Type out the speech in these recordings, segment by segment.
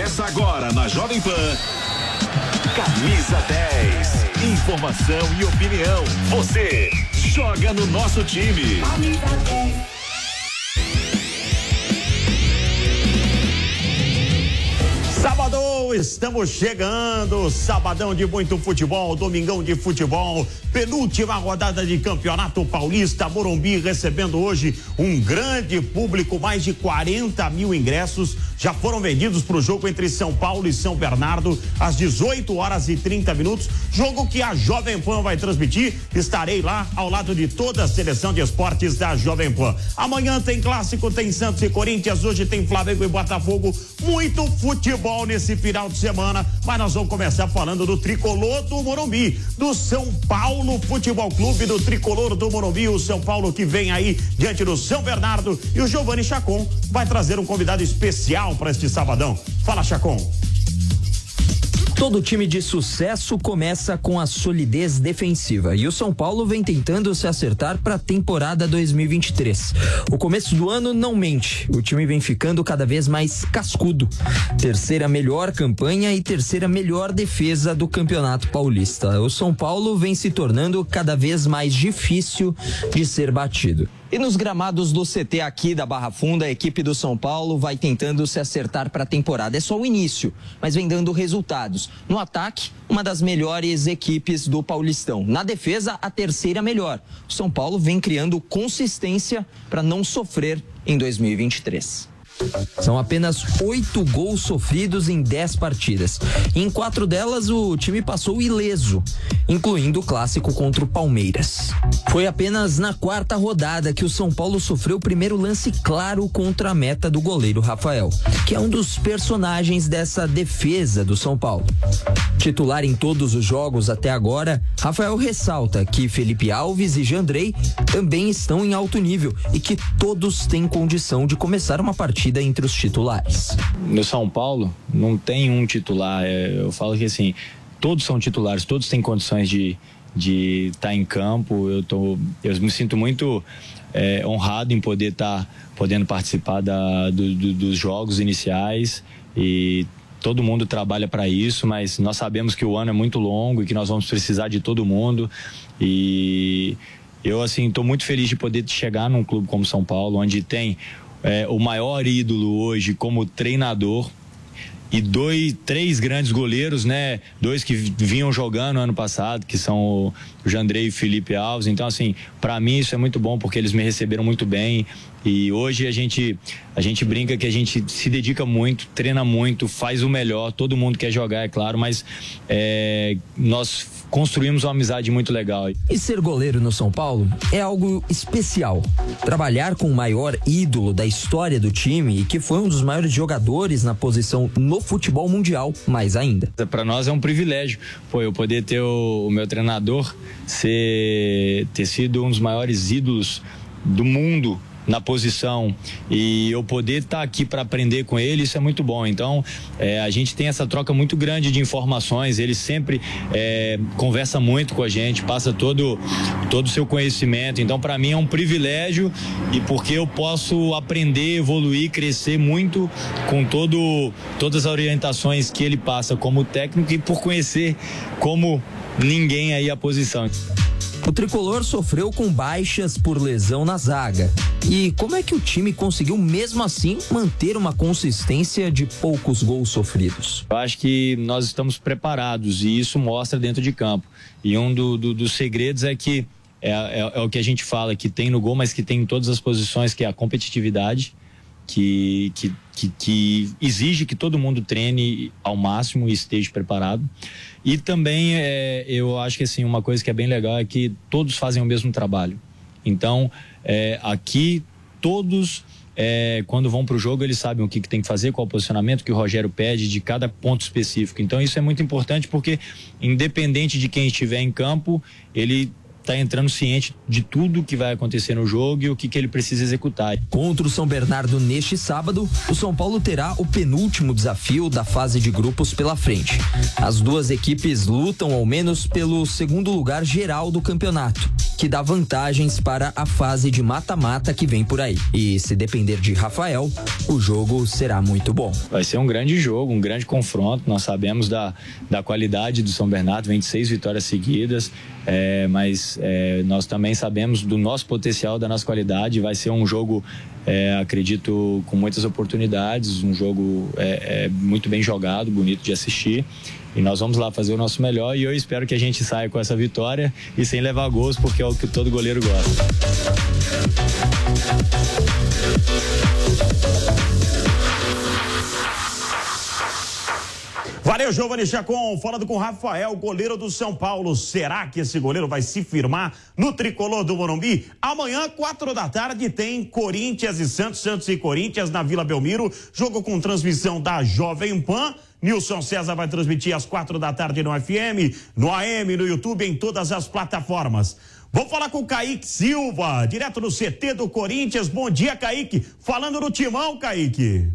Começa agora na Jovem Pan. Camisa 10. Informação e opinião. Você joga no nosso time. Camisa 10. Sábado, estamos chegando. Sabadão de muito futebol, domingão de futebol, penúltima rodada de campeonato paulista. Morumbi recebendo hoje um grande público, mais de 40 mil ingressos já foram vendidos para o jogo entre São Paulo e São Bernardo às 18 horas e 30 minutos. Jogo que a Jovem Pan vai transmitir. Estarei lá ao lado de toda a seleção de esportes da Jovem Pan. Amanhã tem clássico, tem Santos e Corinthians. Hoje tem Flamengo e Botafogo. Muito futebol nesse final de semana. Mas nós vamos começar falando do tricolor do Morumbi, do São Paulo Futebol Clube, do tricolor do Morumbi. O São Paulo que vem aí diante do São Bernardo. E o Giovanni Chacon vai trazer um convidado especial para este sabadão. Fala, Chacon. Todo time de sucesso começa com a solidez defensiva e o São Paulo vem tentando se acertar para a temporada 2023. O começo do ano não mente, o time vem ficando cada vez mais cascudo. Terceira melhor campanha e terceira melhor defesa do Campeonato Paulista. O São Paulo vem se tornando cada vez mais difícil de ser batido. E nos gramados do CT aqui da Barra Funda, a equipe do São Paulo vai tentando se acertar para a temporada. É só o início, mas vem dando resultados. No ataque, uma das melhores equipes do Paulistão. Na defesa, a terceira melhor. O São Paulo vem criando consistência para não sofrer em 2023. São apenas oito gols sofridos em dez partidas. Em quatro delas, o time passou ileso, incluindo o clássico contra o Palmeiras. Foi apenas na quarta rodada que o São Paulo sofreu o primeiro lance claro contra a meta do goleiro Rafael, que é um dos personagens dessa defesa do São Paulo. Titular em todos os jogos até agora, Rafael ressalta que Felipe Alves e Jandrei também estão em alto nível e que todos têm condição de começar uma partida partida entre os titulares. No São Paulo, não tem um titular. É, eu falo que assim, todos são titulares, todos têm condições de de estar tá em campo. Eu, tô, eu me sinto muito é, honrado em poder estar tá, podendo participar da, do, do, dos jogos iniciais e todo mundo trabalha para isso, mas nós sabemos que o ano é muito longo e que nós vamos precisar de todo mundo e eu assim estou muito feliz de poder chegar num clube como São Paulo, onde tem é, o maior ídolo hoje como treinador e dois, três grandes goleiros, né? Dois que vinham jogando ano passado, que são o Jandrei e o Felipe Alves. Então, assim, para mim isso é muito bom porque eles me receberam muito bem. E hoje a gente a gente brinca que a gente se dedica muito, treina muito, faz o melhor. Todo mundo quer jogar, é claro, mas é, nós construímos uma amizade muito legal. E ser goleiro no São Paulo é algo especial. Trabalhar com o maior ídolo da história do time e que foi um dos maiores jogadores na posição no futebol mundial, mais ainda. Para nós é um privilégio, pô, eu poder ter o, o meu treinador ser ter sido um dos maiores ídolos do mundo na posição e eu poder estar tá aqui para aprender com ele, isso é muito bom. Então, é, a gente tem essa troca muito grande de informações, ele sempre é, conversa muito com a gente, passa todo todo o seu conhecimento. Então, para mim é um privilégio e porque eu posso aprender, evoluir, crescer muito com todo todas as orientações que ele passa como técnico e por conhecer como ninguém aí a posição. O tricolor sofreu com baixas por lesão na zaga. E como é que o time conseguiu, mesmo assim, manter uma consistência de poucos gols sofridos? Eu acho que nós estamos preparados e isso mostra dentro de campo. E um do, do, dos segredos é que é, é, é, o que a gente fala, que tem no gol, mas que tem em todas as posições, que é a competitividade, que, que, que, que exige que todo mundo treine ao máximo e esteja preparado. E também é, eu acho que assim, uma coisa que é bem legal é que todos fazem o mesmo trabalho. Então, é, aqui todos é, quando vão para o jogo, eles sabem o que, que, tem que fazer, qual o posicionamento que o Rogério pede de cada ponto específico. Então, isso é muito importante porque, independente de quem estiver em campo, ele está entrando ciente de tudo que vai acontecer no jogo e o que, que ele precisa executar. Contra o São Bernardo neste sábado, o São Paulo terá o penúltimo desafio da fase de grupos pela frente. As duas equipes lutam ao menos pelo segundo lugar geral do campeonato que dá vantagens para a fase de mata-mata que vem por aí. E se depender de Rafael, o jogo será muito bom. Vai ser um grande jogo, um grande confronto. Nós sabemos da, da qualidade do São Bernardo, 26 vitórias seguidas, é, mas é, nós também sabemos do nosso potencial, da nossa qualidade. Vai ser um jogo, é, acredito, com muitas oportunidades, um jogo é, é, muito bem jogado, bonito de assistir. E nós vamos lá fazer o nosso melhor e eu espero que a gente saia com essa vitória e sem levar gols, porque é o que todo goleiro gosta. Valeu, Giovanni Chacon, falando com Rafael, goleiro do São Paulo. Será que esse goleiro vai se firmar no tricolor do Morumbi? Amanhã, quatro da tarde, tem Corinthians e Santos, Santos e Corinthians na Vila Belmiro. Jogo com transmissão da Jovem Pan. Nilson César vai transmitir às quatro da tarde no FM, no AM, no YouTube, em todas as plataformas. Vamos falar com o Kaique Silva, direto do CT do Corinthians. Bom dia, Kaique. Falando no timão, Kaique.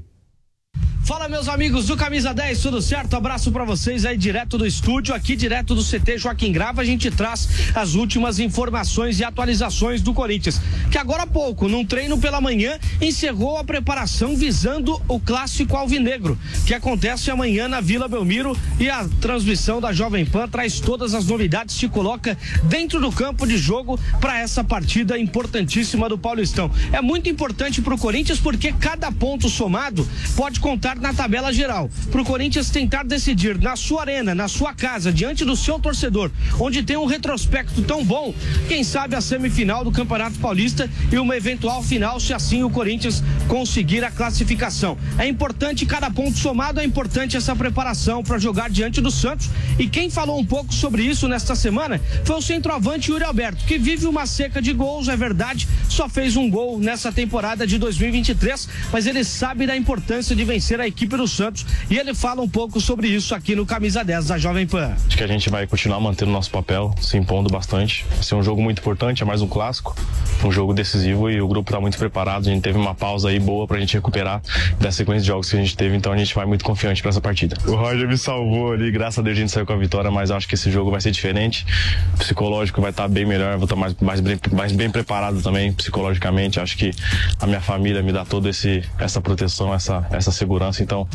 Fala meus amigos do Camisa 10, tudo certo? Abraço para vocês aí direto do estúdio, aqui direto do CT Joaquim Grava, a gente traz as últimas informações e atualizações do Corinthians, que agora há pouco, num treino pela manhã, encerrou a preparação visando o clássico alvinegro, que acontece amanhã na Vila Belmiro e a transmissão da Jovem Pan traz todas as novidades, se coloca dentro do campo de jogo para essa partida importantíssima do Paulistão. É muito importante para o Corinthians porque cada ponto somado pode contar na tabela geral. Para o Corinthians tentar decidir na sua arena, na sua casa, diante do seu torcedor, onde tem um retrospecto tão bom, quem sabe a semifinal do Campeonato Paulista e uma eventual final, se assim o Corinthians conseguir a classificação. É importante cada ponto somado, é importante essa preparação para jogar diante do Santos. E quem falou um pouco sobre isso nesta semana foi o centroavante Yuri Alberto, que vive uma seca de gols, é verdade, só fez um gol nessa temporada de 2023, mas ele sabe da importância de vencer a a equipe do Santos e ele fala um pouco sobre isso aqui no Camisa 10 da Jovem Pan. Acho que a gente vai continuar mantendo nosso papel, se impondo bastante. Vai ser um jogo muito importante, é mais um clássico, um jogo decisivo e o grupo está muito preparado. A gente teve uma pausa aí boa para a gente recuperar da sequência de jogos que a gente teve, então a gente vai muito confiante para essa partida. O Roger me salvou ali, graças a Deus a gente saiu com a vitória, mas acho que esse jogo vai ser diferente. O psicológico vai estar tá bem melhor, vou estar tá mais, mais, bem, mais bem preparado também psicologicamente. Acho que a minha família me dá toda essa proteção, essa, essa segurança então,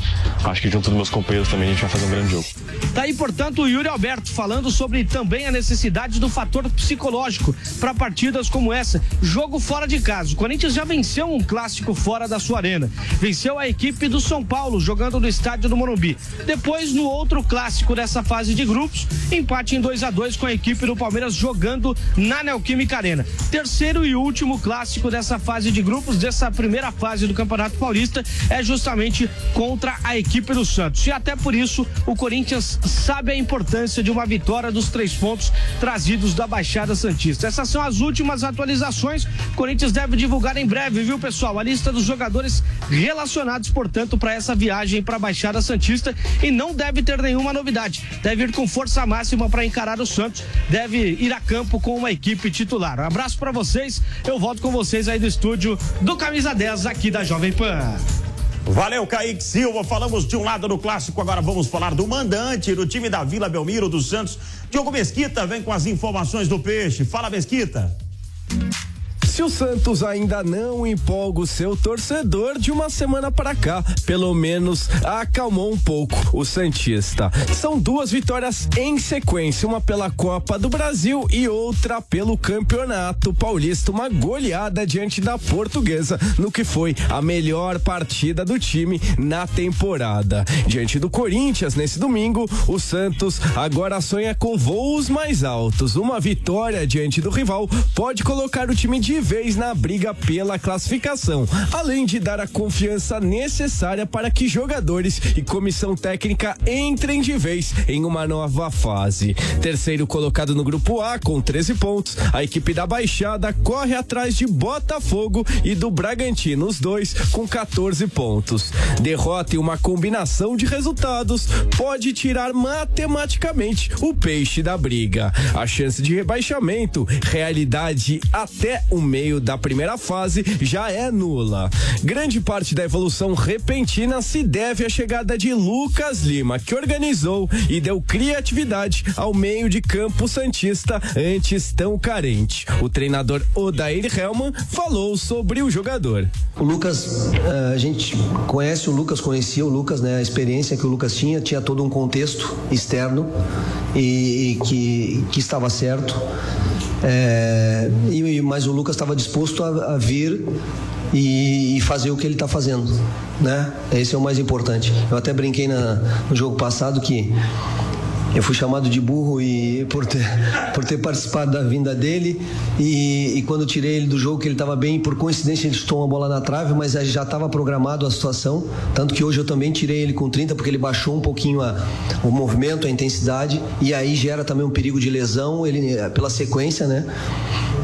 acho que junto dos meus companheiros também a gente vai fazer um grande jogo. Tá aí, portanto, o Yuri Alberto falando sobre também a necessidade do fator psicológico para partidas como essa. Jogo fora de casa. O Corinthians já venceu um clássico fora da sua arena. Venceu a equipe do São Paulo jogando no estádio do Morumbi. Depois, no outro clássico dessa fase de grupos, empate em 2 a 2 com a equipe do Palmeiras jogando na Neoquímica Arena. Terceiro e último clássico dessa fase de grupos, dessa primeira fase do Campeonato Paulista, é justamente contra a equipe do Santos. E até por isso o Corinthians sabe a importância de uma vitória dos três pontos trazidos da Baixada Santista. Essas são as últimas atualizações. O Corinthians deve divulgar em breve, viu, pessoal? A lista dos jogadores relacionados, portanto, para essa viagem para a Baixada Santista e não deve ter nenhuma novidade. Deve ir com força máxima para encarar o Santos. Deve ir a campo com uma equipe titular. Um abraço para vocês. Eu volto com vocês aí do estúdio do Camisa 10 aqui da Jovem Pan. Valeu, Kaique Silva. Falamos de um lado do clássico, agora vamos falar do mandante do time da Vila Belmiro dos Santos. Diogo Mesquita vem com as informações do peixe. Fala, Mesquita. Se o Santos ainda não empolga o seu torcedor de uma semana para cá, pelo menos acalmou um pouco o Santista. São duas vitórias em sequência, uma pela Copa do Brasil e outra pelo Campeonato Paulista, uma goleada diante da Portuguesa no que foi a melhor partida do time na temporada. Diante do Corinthians nesse domingo, o Santos agora sonha com voos mais altos. Uma vitória diante do rival pode colocar o time de vez na briga pela classificação, além de dar a confiança necessária para que jogadores e comissão técnica entrem de vez em uma nova fase. Terceiro colocado no grupo A com 13 pontos, a equipe da Baixada corre atrás de Botafogo e do Bragantino, os dois com 14 pontos. Derrota e uma combinação de resultados pode tirar matematicamente o peixe da briga. A chance de rebaixamento, realidade até o meio meio da primeira fase já é nula. Grande parte da evolução repentina se deve à chegada de Lucas Lima, que organizou e deu criatividade ao meio de campo Santista, antes tão carente. O treinador Odair Helman falou sobre o jogador. O Lucas, eh, a gente conhece o Lucas, conhecia o Lucas, né? A experiência que o Lucas tinha, tinha todo um contexto externo e, e que, que estava certo. É, e, mas o Lucas estava disposto a, a vir e, e, fazer o que ele está fazendo, né? Esse é o mais importante. Eu até brinquei na, no jogo passado que eu fui chamado de burro e por ter, por ter participado da vinda dele. E, e quando tirei ele do jogo que ele estava bem, por coincidência ele chutou uma bola na trave, mas já estava programado a situação, tanto que hoje eu também tirei ele com 30 porque ele baixou um pouquinho a, o movimento, a intensidade. E aí gera também um perigo de lesão, ele pela sequência, né?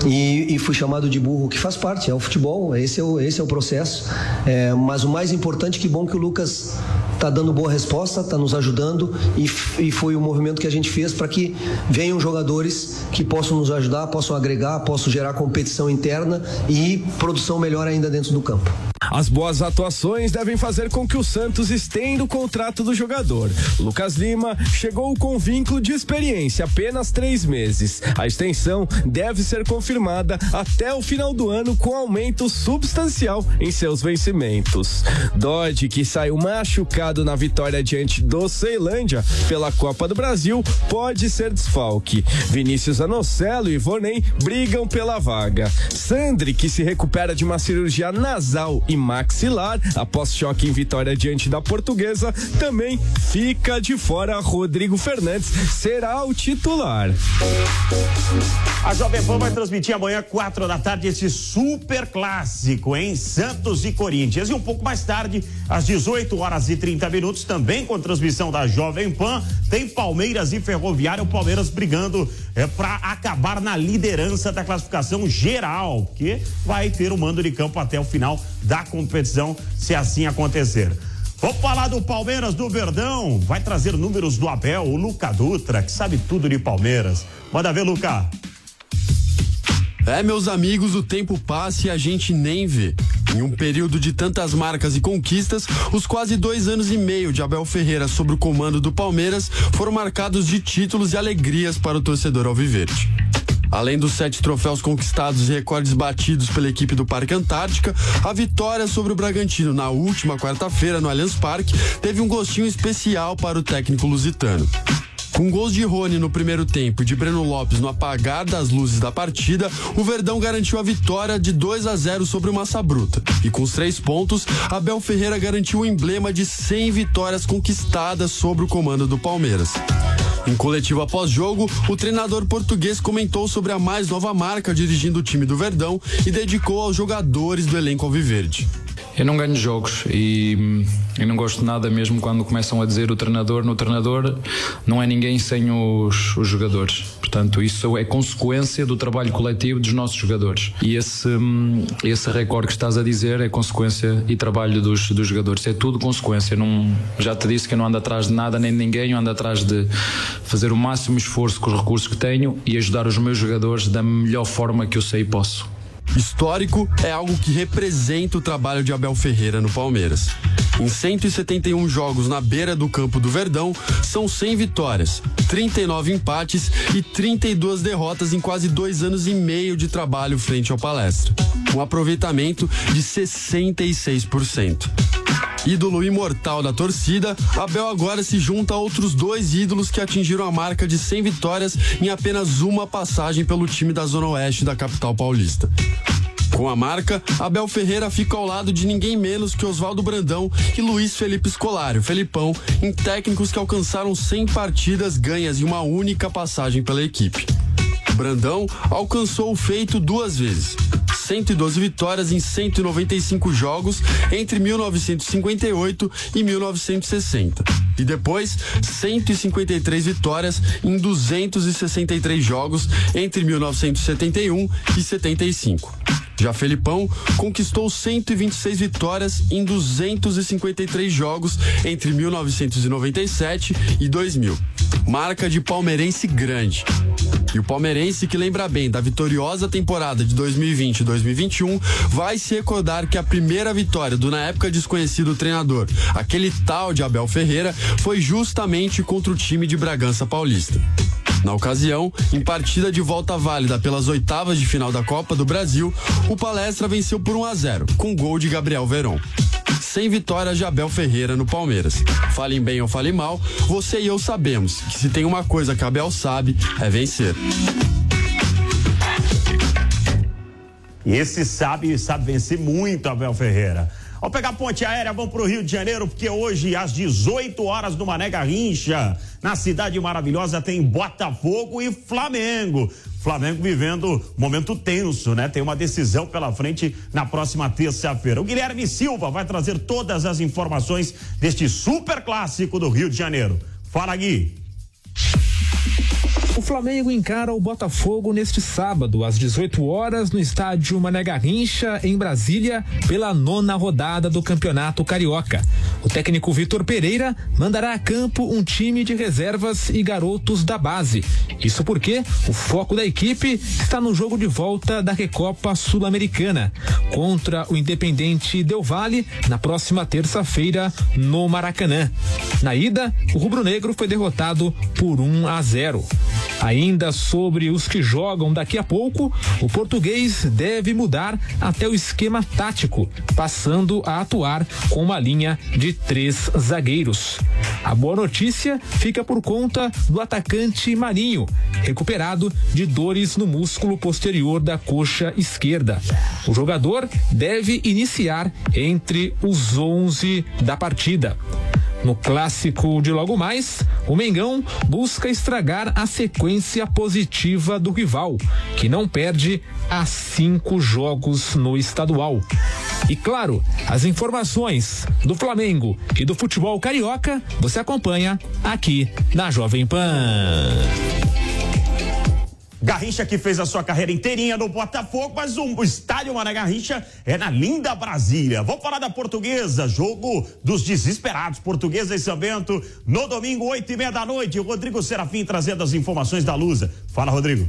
E, e, fui chamado de burro, que faz parte, é o futebol, esse é o, esse é o processo. É, mas o mais importante, que bom que o Lucas está dando boa resposta, está nos ajudando e, e, foi o movimento que a gente fez para que venham jogadores que possam nos ajudar, possam agregar, possam gerar competição interna e produção melhor ainda dentro do campo. As boas atuações devem fazer com que o Santos estenda o contrato do jogador. Lucas Lima chegou com vínculo de experiência apenas três meses. A extensão deve ser confirmada até o final do ano com aumento substancial em seus vencimentos. Dodge, que saiu machucado na vitória diante do Ceilândia pela Copa do Brasil, pode ser desfalque. Vinícius Anocelo e Vornem brigam pela vaga. Sandri, que se recupera de uma cirurgia nasal e maxilar após choque em vitória diante da portuguesa, também fica de fora. Rodrigo Fernandes será o titular. A Jovem Pan vai transmitir amanhã, quatro da tarde, esse super clássico em Santos e Corinthians. E um pouco mais tarde, às 18 horas e 30 minutos, também com transmissão da Jovem Pan, tem Palmeiras e Ferroviário. O Palmeiras brigando é, para acabar na liderança da classificação geral, que vai ter o mando de campo até o final da competição, se assim acontecer. Vamos falar do Palmeiras do Verdão. Vai trazer números do Abel, o Luca Dutra, que sabe tudo de Palmeiras. Manda ver, Luca. É, meus amigos, o tempo passa e a gente nem vê. Em um período de tantas marcas e conquistas, os quase dois anos e meio de Abel Ferreira sobre o comando do Palmeiras foram marcados de títulos e alegrias para o torcedor alviverde. Além dos sete troféus conquistados e recordes batidos pela equipe do Parque Antártica, a vitória sobre o Bragantino na última quarta-feira no Allianz Parque teve um gostinho especial para o técnico lusitano. Com gols de Rony no primeiro tempo e de Breno Lopes no apagar das luzes da partida, o Verdão garantiu a vitória de 2 a 0 sobre o Massa Bruta. E com os três pontos, Abel Ferreira garantiu o emblema de 100 vitórias conquistadas sobre o comando do Palmeiras. Em coletivo após jogo, o treinador português comentou sobre a mais nova marca dirigindo o time do Verdão e dedicou aos jogadores do elenco alviverde. Eu não ganho jogos e hum, não gosto nada mesmo quando começam a dizer o treinador. No treinador não é ninguém sem os, os jogadores. Portanto, isso é consequência do trabalho coletivo dos nossos jogadores. E esse, hum, esse recorde que estás a dizer é consequência e trabalho dos, dos jogadores. É tudo consequência. Não, já te disse que eu não ando atrás de nada nem de ninguém, eu ando atrás de fazer o máximo esforço com os recursos que tenho e ajudar os meus jogadores da melhor forma que eu sei e posso. Histórico é algo que representa o trabalho de Abel Ferreira no Palmeiras. Em 171 jogos na beira do campo do Verdão, são 100 vitórias, 39 empates e 32 derrotas em quase dois anos e meio de trabalho frente ao palestra. Um aproveitamento de 66%. Ídolo imortal da torcida, Abel agora se junta a outros dois ídolos que atingiram a marca de 100 vitórias em apenas uma passagem pelo time da Zona Oeste da capital paulista. Com a marca, Abel Ferreira fica ao lado de ninguém menos que Oswaldo Brandão e Luiz Felipe Scolari, Felipão, em técnicos que alcançaram 100 partidas ganhas em uma única passagem pela equipe. Brandão alcançou o feito duas vezes. 112 vitórias em 195 jogos entre 1958 e 1960. E depois, 153 vitórias em 263 jogos entre 1971 e 75. Já Felipão conquistou 126 vitórias em 253 jogos entre 1997 e 2000. Marca de palmeirense grande. E o palmeirense, que lembra bem da vitoriosa temporada de 2020 e 2021, vai se recordar que a primeira vitória do na época desconhecido treinador, aquele tal de Abel Ferreira, foi justamente contra o time de Bragança Paulista. Na ocasião, em partida de volta válida pelas oitavas de final da Copa do Brasil, o Palestra venceu por 1 a 0, com gol de Gabriel Veron. Sem vitórias de Abel Ferreira no Palmeiras. Falem bem ou falem mal, você e eu sabemos que se tem uma coisa que Abel sabe, é vencer. E esse sabe, sabe vencer muito, Abel Ferreira. Vamos pegar a ponte aérea, vamos para o Rio de Janeiro, porque hoje, às 18 horas, no Mané Garrincha, na cidade maravilhosa, tem Botafogo e Flamengo. Flamengo vivendo momento tenso, né? Tem uma decisão pela frente na próxima terça-feira. O Guilherme Silva vai trazer todas as informações deste super clássico do Rio de Janeiro. Fala, Gui. O Flamengo encara o Botafogo neste sábado, às 18 horas, no estádio Mané Garrincha, em Brasília, pela nona rodada do Campeonato Carioca. O técnico Vitor Pereira mandará a campo um time de reservas e garotos da base. Isso porque o foco da equipe está no jogo de volta da Recopa Sul-Americana, contra o Independente Del Valle, na próxima terça-feira, no Maracanã. Na ida, o rubro-negro foi derrotado por 1 a 0. Ainda sobre os que jogam daqui a pouco, o português deve mudar até o esquema tático, passando a atuar com uma linha de três zagueiros. A boa notícia fica por conta do atacante Marinho, recuperado de dores no músculo posterior da coxa esquerda. O jogador deve iniciar entre os 11 da partida. No clássico de logo mais, o Mengão busca estragar a sequência positiva do rival, que não perde há cinco jogos no estadual. E claro, as informações do Flamengo e do futebol carioca você acompanha aqui na Jovem Pan. Garrincha que fez a sua carreira inteirinha no Botafogo, mas o estádio Mané Garrincha é na linda Brasília. Vamos falar da portuguesa, jogo dos desesperados. Portuguesa e São Bento, no domingo, oito e meia da noite. Rodrigo Serafim trazendo as informações da Lusa. Fala, Rodrigo.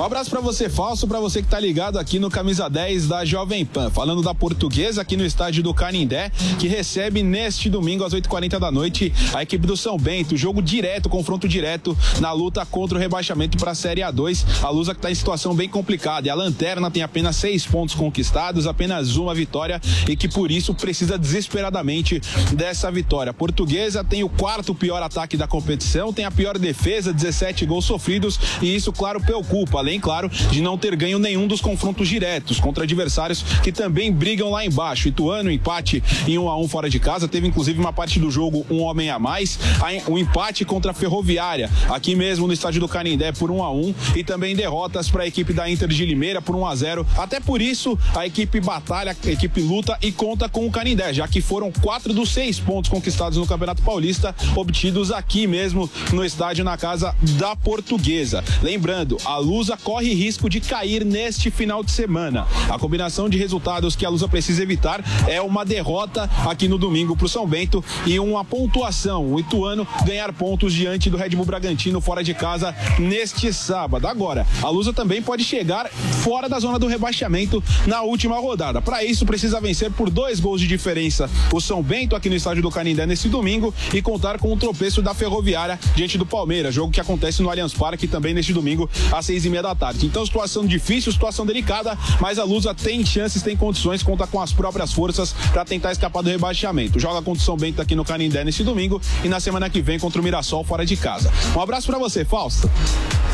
Um abraço para você, Falso, para você que tá ligado aqui no Camisa 10 da Jovem Pan. Falando da portuguesa aqui no estádio do Canindé, que recebe neste domingo às 8h40 da noite a equipe do São Bento. Jogo direto, confronto direto na luta contra o rebaixamento para a Série A2. A Lusa que tá em situação bem complicada. E a Lanterna tem apenas seis pontos conquistados, apenas uma vitória e que por isso precisa desesperadamente dessa vitória. A portuguesa tem o quarto pior ataque da competição, tem a pior defesa, 17 gols sofridos e isso, claro, preocupa. Além claro, de não ter ganho nenhum dos confrontos diretos contra adversários que também brigam lá embaixo. Ituano, empate em 1 um a 1 um fora de casa, teve inclusive uma parte do jogo um homem a mais, o um empate contra a Ferroviária, aqui mesmo no estádio do Canindé por 1 um a 1 e também derrotas para a equipe da Inter de Limeira por 1 a 0. Até por isso, a equipe batalha, a equipe luta e conta com o Canindé, já que foram quatro dos seis pontos conquistados no Campeonato Paulista obtidos aqui mesmo no estádio na casa da Portuguesa. Lembrando, a Lusa corre risco de cair neste final de semana. A combinação de resultados que a Lusa precisa evitar é uma derrota aqui no domingo para o São Bento e uma pontuação. O Ituano ganhar pontos diante do Red Bull Bragantino fora de casa neste sábado. Agora, a Lusa também pode chegar fora da zona do rebaixamento na última rodada. Para isso, precisa vencer por dois gols de diferença o São Bento aqui no estádio do Canindé nesse domingo e contar com o tropeço da Ferroviária diante do Palmeiras, jogo que acontece no Allianz Parque também neste domingo às seis e meia da tarde. Então, situação difícil, situação delicada, mas a Lusa tem chances, tem condições, conta com as próprias forças para tentar escapar do rebaixamento. Joga contra o São Bento aqui no Canindé nesse domingo e na semana que vem contra o Mirassol fora de casa. Um abraço para você, Fausto.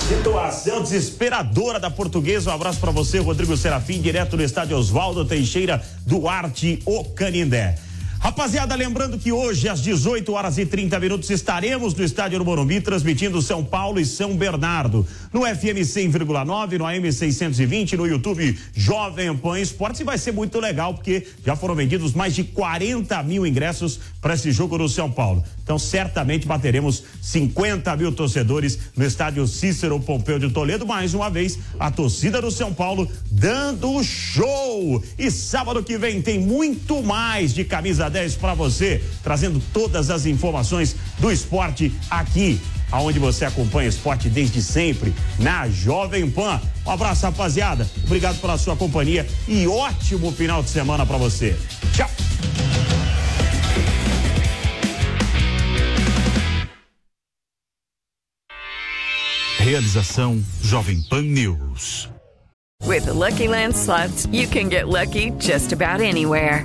Situação desesperadora da portuguesa. Um abraço para você, Rodrigo Serafim, direto do estádio Oswaldo Teixeira Duarte, o Canindé. Rapaziada, lembrando que hoje, às 18 horas e 30 minutos, estaremos no Estádio do Morumbi transmitindo São Paulo e São Bernardo. No FM 100,9, no AM 620, no YouTube Jovem Pan Esportes. E vai ser muito legal, porque já foram vendidos mais de 40 mil ingressos para esse jogo no São Paulo. Então, certamente bateremos 50 mil torcedores no estádio Cícero Pompeu de Toledo. Mais uma vez, a torcida do São Paulo dando show. E sábado que vem tem muito mais de camisa 10 para você, trazendo todas as informações do esporte aqui aonde você acompanha o esporte desde sempre, na Jovem Pan. Um abraço, rapaziada. Obrigado pela sua companhia e ótimo final de semana para você. Tchau. Realização Jovem Pan News. With the Lucky Land slots, you can get lucky just about anywhere.